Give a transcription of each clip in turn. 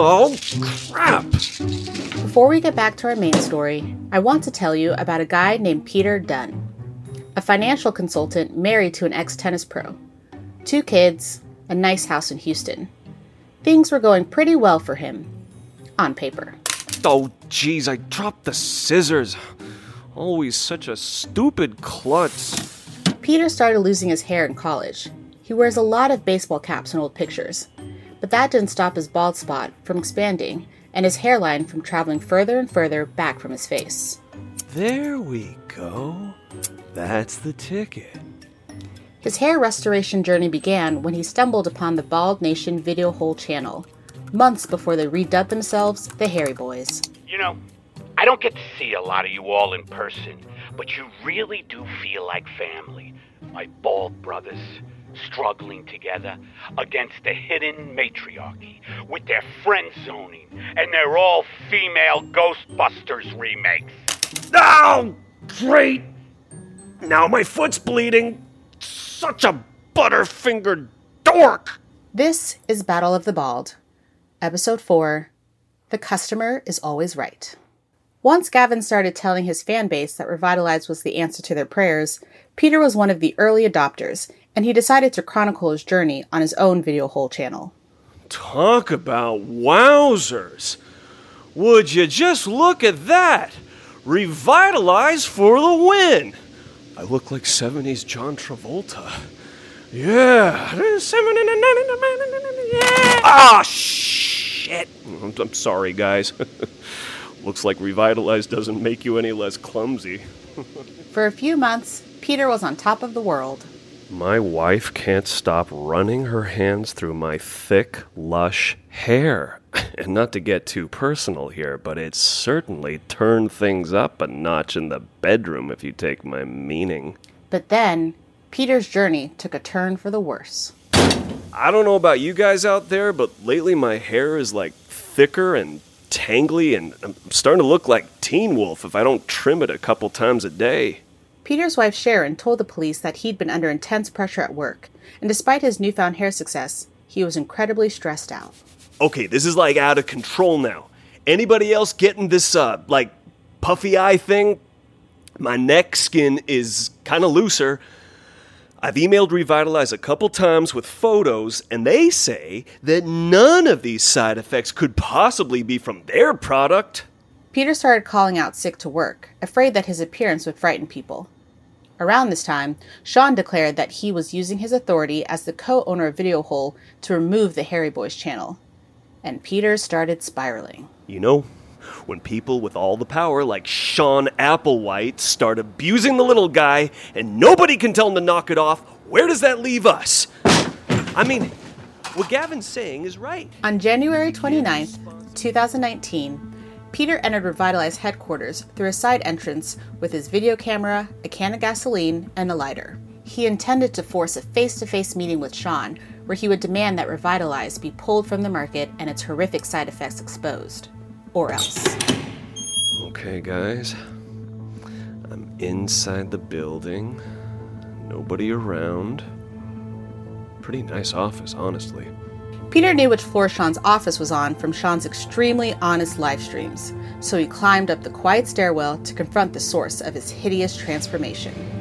Oh, crap! Before we get back to our main story, I want to tell you about a guy named Peter Dunn, a financial consultant married to an ex tennis pro. Two kids, a nice house in Houston. Things were going pretty well for him, on paper. Oh, jeez, I dropped the scissors. Always such a stupid klutz. Peter started losing his hair in college. He wears a lot of baseball caps in old pictures, but that didn't stop his bald spot from expanding and his hairline from traveling further and further back from his face. There we go. That's the ticket. His hair restoration journey began when he stumbled upon the Bald Nation Video Hole channel, months before they redubbed themselves the Hairy Boys. You know, I don't get to see a lot of you all in person, but you really do feel like family. My bald brothers struggling together against the hidden matriarchy with their friend zoning and their all female Ghostbusters remakes. Oh, great! Now my foot's bleeding. Such a butterfingered dork! This is Battle of the Bald, Episode 4 The Customer is Always Right. Once Gavin started telling his fan base that Revitalize was the answer to their prayers, Peter was one of the early adopters, and he decided to chronicle his journey on his own Video Hole channel. Talk about wowzers! Would you just look at that? Revitalize for the win! I look like 70s John Travolta. Yeah. Ah, shit. I'm, I'm sorry, guys. Looks like revitalized doesn't make you any less clumsy. For a few months, Peter was on top of the world. My wife can't stop running her hands through my thick, lush hair. And not to get too personal here, but it's certainly turned things up a notch in the bedroom, if you take my meaning. But then, Peter's journey took a turn for the worse. I don't know about you guys out there, but lately my hair is like thicker and tangly, and I'm starting to look like Teen Wolf if I don't trim it a couple times a day. Peter's wife Sharon told the police that he'd been under intense pressure at work, and despite his newfound hair success, he was incredibly stressed out. Okay, this is like out of control now. Anybody else getting this, uh, like, puffy eye thing? My neck skin is kind of looser. I've emailed Revitalize a couple times with photos, and they say that none of these side effects could possibly be from their product. Peter started calling out sick to work, afraid that his appearance would frighten people. Around this time, Sean declared that he was using his authority as the co owner of Video Hole to remove the Hairy Boys channel. And Peter started spiraling. You know, when people with all the power, like Sean Applewhite, start abusing the little guy and nobody can tell him to knock it off, where does that leave us? I mean, what Gavin's saying is right. On January 29th, 2019, Peter entered Revitalize headquarters through a side entrance with his video camera, a can of gasoline, and a lighter. He intended to force a face to face meeting with Sean, where he would demand that Revitalize be pulled from the market and its horrific side effects exposed. Or else. Okay, guys. I'm inside the building. Nobody around. Pretty nice office, honestly. Peter knew which floor Sean's office was on from Sean's extremely honest live streams, so he climbed up the quiet stairwell to confront the source of his hideous transformation.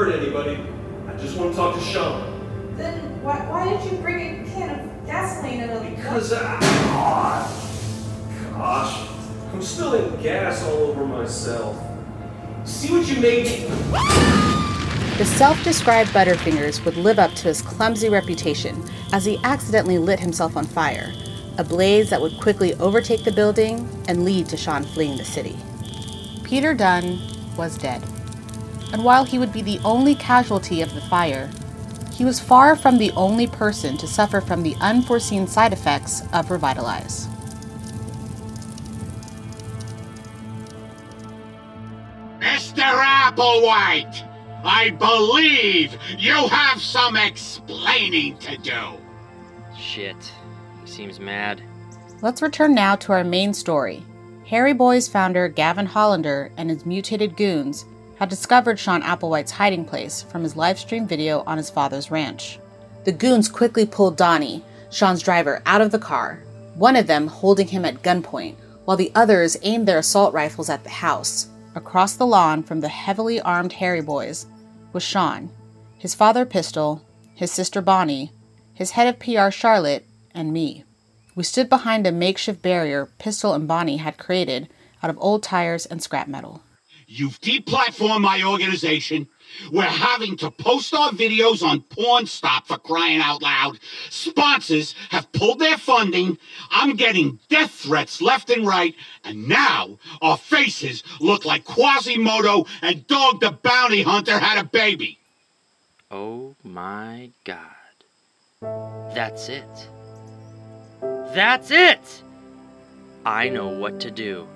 Hurt anybody. I just want to talk to Sean. Then why, why did you bring a can of gasoline and a... Because, uh, gosh, I'm spilling gas all over myself. See what you made me? The self described Butterfingers would live up to his clumsy reputation as he accidentally lit himself on fire, a blaze that would quickly overtake the building and lead to Sean fleeing the city. Peter Dunn was dead. And while he would be the only casualty of the fire, he was far from the only person to suffer from the unforeseen side effects of Revitalize. Mr. Applewhite, I believe you have some explaining to do. Shit. He seems mad. Let's return now to our main story. Hairy Boys founder Gavin Hollander and his mutated goons had discovered Sean Applewhite's hiding place from his live stream video on his father's ranch. The goons quickly pulled Donnie, Sean's driver, out of the car, one of them holding him at gunpoint, while the others aimed their assault rifles at the house. Across the lawn from the heavily armed Hairy Boys was Sean, his father Pistol, his sister Bonnie, his head of PR Charlotte, and me. We stood behind a makeshift barrier Pistol and Bonnie had created out of old tires and scrap metal. You've deplatformed my organization. We're having to post our videos on PornStop for crying out loud. Sponsors have pulled their funding. I'm getting death threats left and right. And now our faces look like Quasimodo and Dog the Bounty Hunter had a baby. Oh my god. That's it. That's it! I know what to do.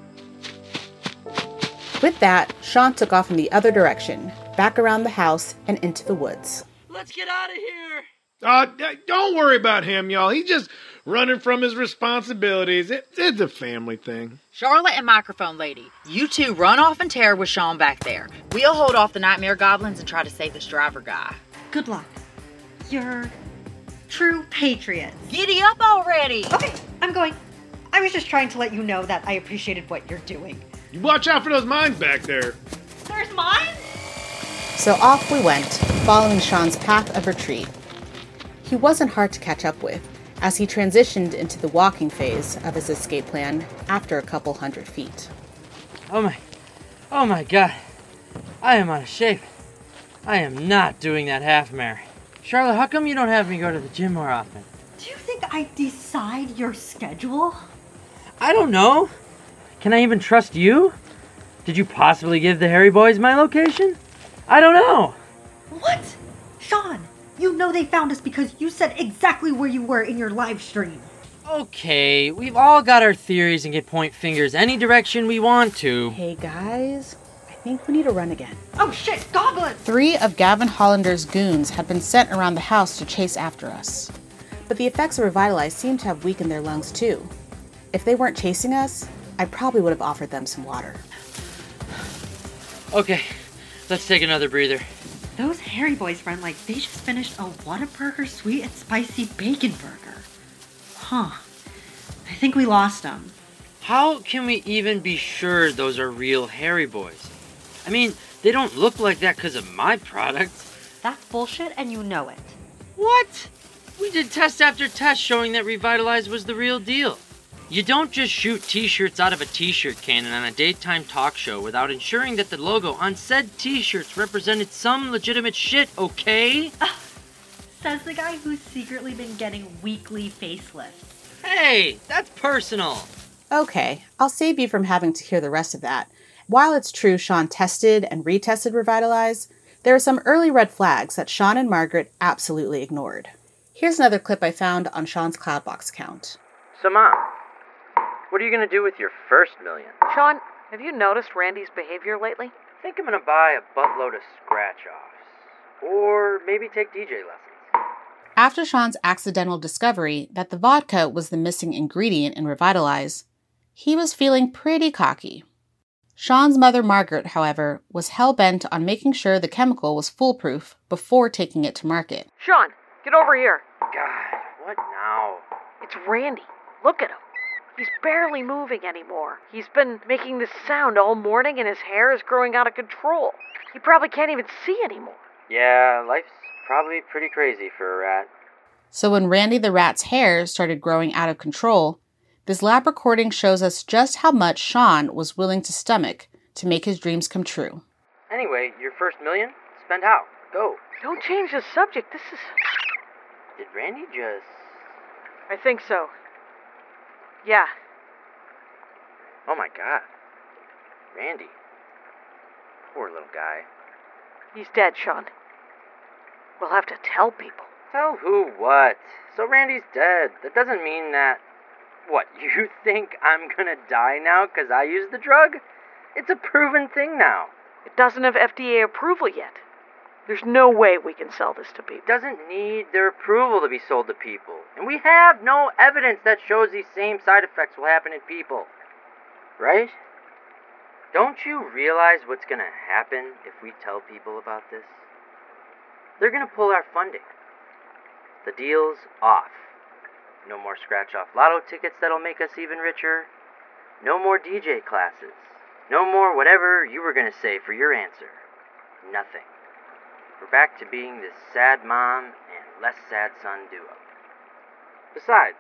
With that, Sean took off in the other direction, back around the house and into the woods. Let's get out of here! Uh, don't worry about him, y'all. He's just running from his responsibilities. It, it's a family thing. Charlotte and Microphone Lady, you two run off and tear with Sean back there. We'll hold off the Nightmare Goblins and try to save this driver guy. Good luck. You're true patriot. Giddy up already! Okay, I'm going. I was just trying to let you know that I appreciated what you're doing. You watch out for those mines back there. There's mines? So off we went, following Sean's path of retreat. He wasn't hard to catch up with, as he transitioned into the walking phase of his escape plan after a couple hundred feet. Oh my. Oh my god. I am out of shape. I am not doing that half marathon. Charlotte, how come you don't have me go to the gym more often? Do you think I decide your schedule? I don't know. Can I even trust you? Did you possibly give the Hairy Boys my location? I don't know. What? Sean, you know they found us because you said exactly where you were in your live stream. Okay, we've all got our theories and can point fingers any direction we want to. Hey guys, I think we need to run again. Oh shit, goblin! Three of Gavin Hollander's goons had been sent around the house to chase after us. But the effects of Revitalize seemed to have weakened their lungs too. If they weren't chasing us, I probably would have offered them some water. Okay, let's take another breather. Those Hairy Boys run like they just finished a Whataburger sweet and spicy bacon burger. Huh. I think we lost them. How can we even be sure those are real Hairy Boys? I mean, they don't look like that because of my product. That's bullshit and you know it. What? We did test after test showing that Revitalize was the real deal. You don't just shoot t shirts out of a t shirt cannon on a daytime talk show without ensuring that the logo on said t shirts represented some legitimate shit, okay? Says the guy who's secretly been getting weekly facelifts. Hey, that's personal. Okay, I'll save you from having to hear the rest of that. While it's true Sean tested and retested Revitalize, there are some early red flags that Sean and Margaret absolutely ignored. Here's another clip I found on Sean's Cloudbox account. So, Mom, what are you gonna do with your first million? Sean, have you noticed Randy's behavior lately? I think I'm gonna buy a buttload of scratch offs. Or maybe take DJ lessons. After Sean's accidental discovery that the vodka was the missing ingredient in Revitalize, he was feeling pretty cocky. Sean's mother, Margaret, however, was hell bent on making sure the chemical was foolproof before taking it to market. Sean, get over here. God, what now? It's Randy. Look at him. He's barely moving anymore. He's been making this sound all morning and his hair is growing out of control. He probably can't even see anymore. Yeah, life's probably pretty crazy for a rat. So when Randy the rat's hair started growing out of control, this lab recording shows us just how much Sean was willing to stomach to make his dreams come true. Anyway, your first million? Spend how? Go. Don't change the subject. This is. Did Randy just. I think so. Yeah. Oh my god. Randy. Poor little guy. He's dead, Sean. We'll have to tell people. Tell who what? So Randy's dead. That doesn't mean that. What, you think I'm gonna die now because I used the drug? It's a proven thing now. It doesn't have FDA approval yet. There's no way we can sell this to It people. doesn't need their approval to be sold to people. And we have no evidence that shows these same side effects will happen in people. Right? Don't you realize what's gonna happen if we tell people about this? They're gonna pull our funding. The deal's off. No more scratch off lotto tickets that'll make us even richer. No more DJ classes. No more whatever you were gonna say for your answer. Nothing. We're back to being this sad mom and less sad son duo. Besides,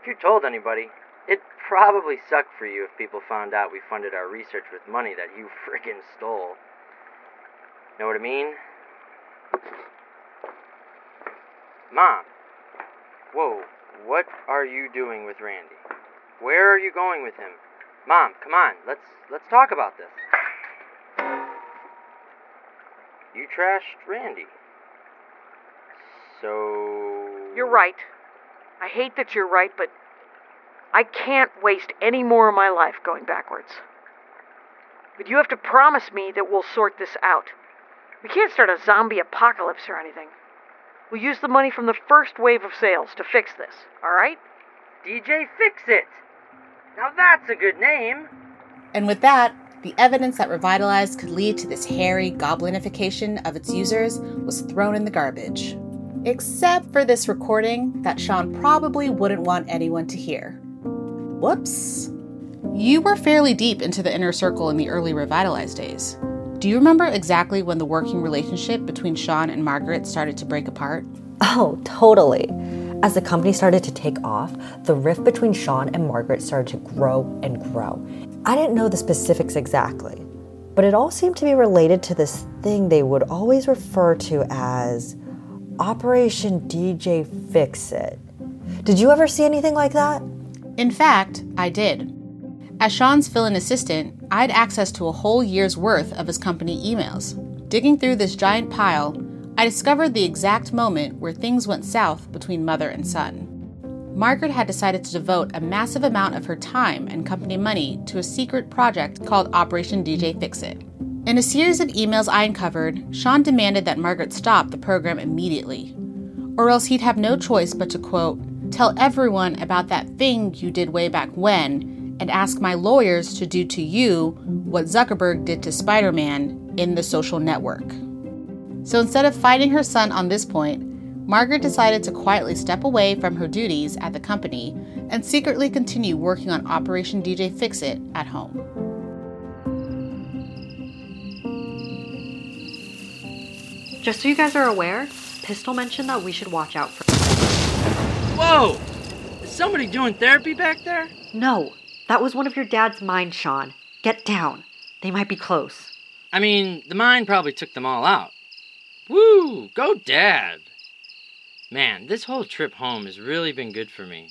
if you told anybody, it'd probably suck for you if people found out we funded our research with money that you frickin' stole. Know what I mean? Mom. Whoa, what are you doing with Randy? Where are you going with him? Mom, come on, let's let's talk about this. You trashed Randy. So You're right. I hate that you're right, but I can't waste any more of my life going backwards. But you have to promise me that we'll sort this out. We can't start a zombie apocalypse or anything. We'll use the money from the first wave of sales to fix this, alright? DJ Fix It. Now that's a good name. And with that, the evidence that Revitalized could lead to this hairy goblinification of its users was thrown in the garbage. Except for this recording that Sean probably wouldn't want anyone to hear. Whoops. You were fairly deep into the inner circle in the early Revitalized days. Do you remember exactly when the working relationship between Sean and Margaret started to break apart? Oh, totally. As the company started to take off, the rift between Sean and Margaret started to grow and grow. I didn't know the specifics exactly, but it all seemed to be related to this thing they would always refer to as Operation DJ Fix It. Did you ever see anything like that? In fact, I did. As Sean's fill in assistant, I had access to a whole year's worth of his company emails. Digging through this giant pile, I discovered the exact moment where things went south between mother and son. Margaret had decided to devote a massive amount of her time and company money to a secret project called Operation DJ Fix It. In a series of emails I uncovered, Sean demanded that Margaret stop the program immediately, or else he'd have no choice but to quote, tell everyone about that thing you did way back when, and ask my lawyers to do to you what Zuckerberg did to Spider Man in the social network. So instead of fighting her son on this point, Margaret decided to quietly step away from her duties at the company and secretly continue working on Operation DJ Fix It at home. Just so you guys are aware, Pistol mentioned that we should watch out for. Whoa! Is somebody doing therapy back there? No, that was one of your dad's mine, Sean. Get down. They might be close. I mean, the mine probably took them all out. Woo! Go, Dad! Man, this whole trip home has really been good for me.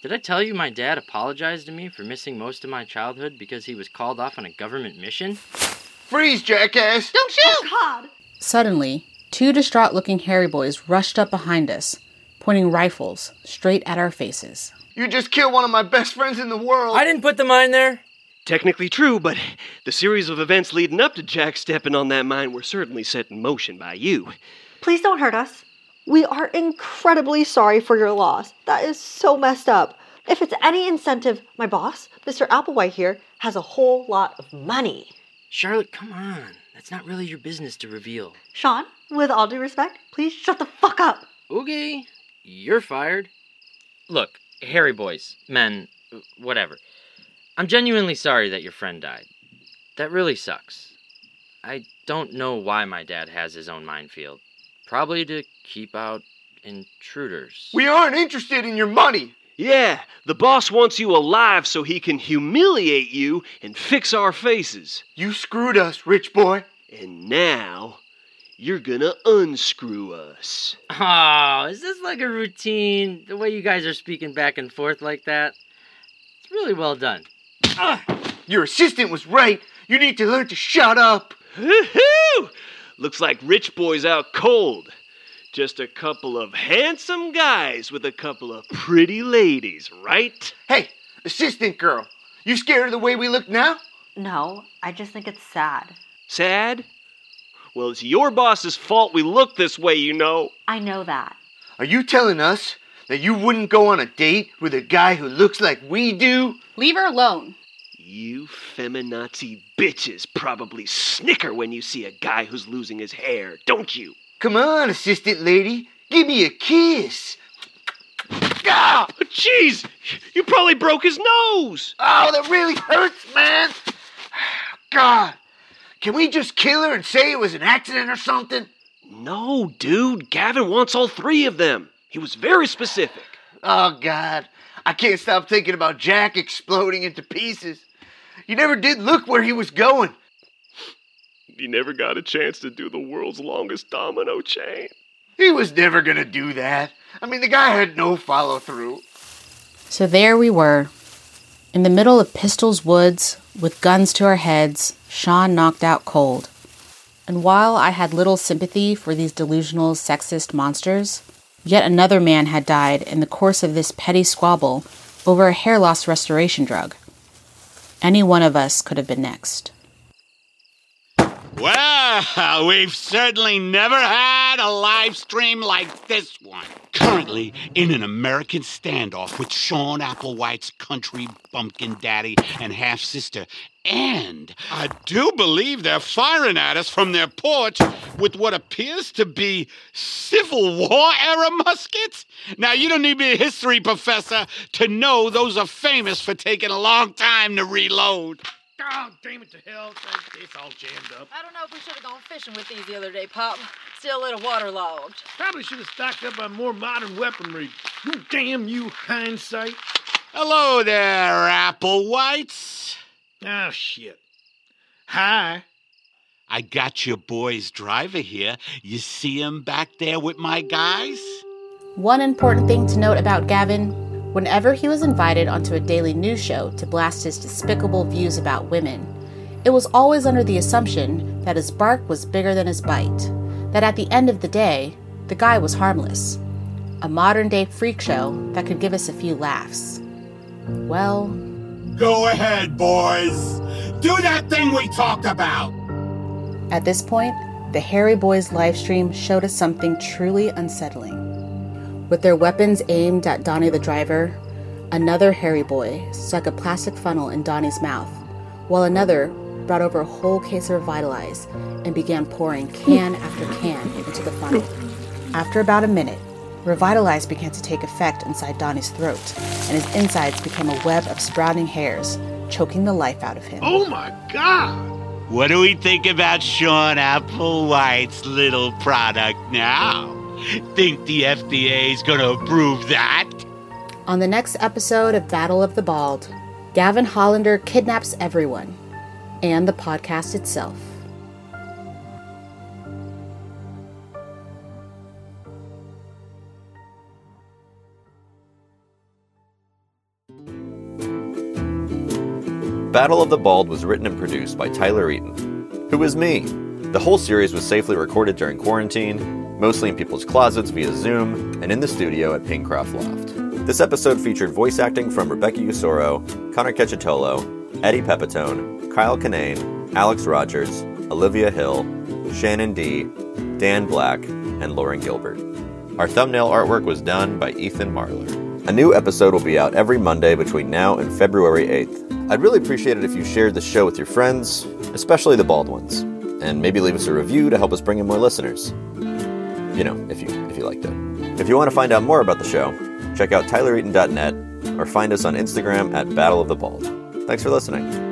Did I tell you my dad apologized to me for missing most of my childhood because he was called off on a government mission? Freeze, jackass! Don't shoot! Oh, God! Suddenly, two distraught looking Hairy boys rushed up behind us, pointing rifles straight at our faces. You just killed one of my best friends in the world. I didn't put the mine there. Technically true, but the series of events leading up to Jack stepping on that mine were certainly set in motion by you. Please don't hurt us. We are incredibly sorry for your loss. That is so messed up. If it's any incentive, my boss, Mr. Applewhite here, has a whole lot of money. Charlotte, come on. That's not really your business to reveal. Sean, with all due respect, please shut the fuck up. Oogie, you're fired. Look, Hairy boys, men, whatever. I'm genuinely sorry that your friend died. That really sucks. I don't know why my dad has his own minefield. Probably to keep out intruders. We aren't interested in your money. Yeah, the boss wants you alive so he can humiliate you and fix our faces. You screwed us, rich boy. And now, you're gonna unscrew us. Oh, is this like a routine? The way you guys are speaking back and forth like that? It's really well done. Ah, your assistant was right. You need to learn to shut up. Woohoo! Looks like Rich Boy's out cold. Just a couple of handsome guys with a couple of pretty ladies, right? Hey, assistant girl, you scared of the way we look now? No, I just think it's sad. Sad? Well, it's your boss's fault we look this way, you know. I know that. Are you telling us that you wouldn't go on a date with a guy who looks like we do? Leave her alone. You feminazi bitches probably snicker when you see a guy who's losing his hair, don't you? Come on, assistant lady. Give me a kiss. Ah, jeez! You probably broke his nose! Oh, that really hurts, man. God. Can we just kill her and say it was an accident or something? No, dude. Gavin wants all three of them. He was very specific. Oh, God. I can't stop thinking about Jack exploding into pieces. You never did look where he was going. He never got a chance to do the world's longest domino chain. He was never gonna do that. I mean, the guy had no follow through. So there we were, in the middle of Pistol's Woods, with guns to our heads, Sean knocked out cold. And while I had little sympathy for these delusional, sexist monsters, yet another man had died in the course of this petty squabble over a hair loss restoration drug. Any one of us could have been next. Well, we've certainly never had a live stream like this one. Currently in an American standoff with Sean Applewhite's country bumpkin daddy and half sister. And I do believe they're firing at us from their porch with what appears to be Civil War era muskets. Now, you don't need to be a history professor to know those are famous for taking a long time to reload. Oh, damn it to hell. It's all jammed up. I don't know if we should have gone fishing with these the other day, Pop. Still a little waterlogged. Probably should have stocked up on more modern weaponry. Damn you, hindsight. Hello there, Applewhites. Oh, shit. Hi. I got your boy's driver here. You see him back there with my guys? One important thing to note about Gavin whenever he was invited onto a daily news show to blast his despicable views about women, it was always under the assumption that his bark was bigger than his bite, that at the end of the day, the guy was harmless. A modern day freak show that could give us a few laughs. Well, Go ahead, boys. Do that thing we talked about. At this point, the Hairy Boys livestream showed us something truly unsettling. With their weapons aimed at Donnie the driver, another hairy Boy stuck a plastic funnel in Donnie's mouth, while another brought over a whole case of Revitalize and began pouring can after can into the funnel. After about a minute, Revitalize began to take effect inside Donnie's throat, and his insides became a web of sprouting hairs, choking the life out of him. Oh my god! What do we think about Sean Applewhite's little product now? Think the FDA is gonna approve that? On the next episode of Battle of the Bald, Gavin Hollander kidnaps everyone and the podcast itself. Battle of the Bald was written and produced by Tyler Eaton, who is me. The whole series was safely recorded during quarantine, mostly in people's closets via Zoom and in the studio at Pincroft Loft. This episode featured voice acting from Rebecca Usoro, Connor Cacciatolo, Eddie Pepitone, Kyle Kinane, Alex Rogers, Olivia Hill, Shannon D, Dan Black, and Lauren Gilbert. Our thumbnail artwork was done by Ethan Marler. A new episode will be out every Monday between now and February 8th. I'd really appreciate it if you shared the show with your friends, especially the bald ones, and maybe leave us a review to help us bring in more listeners. You know, if you if you liked it. If you want to find out more about the show, check out tylereaton.net or find us on Instagram at Battle of the Bald. Thanks for listening.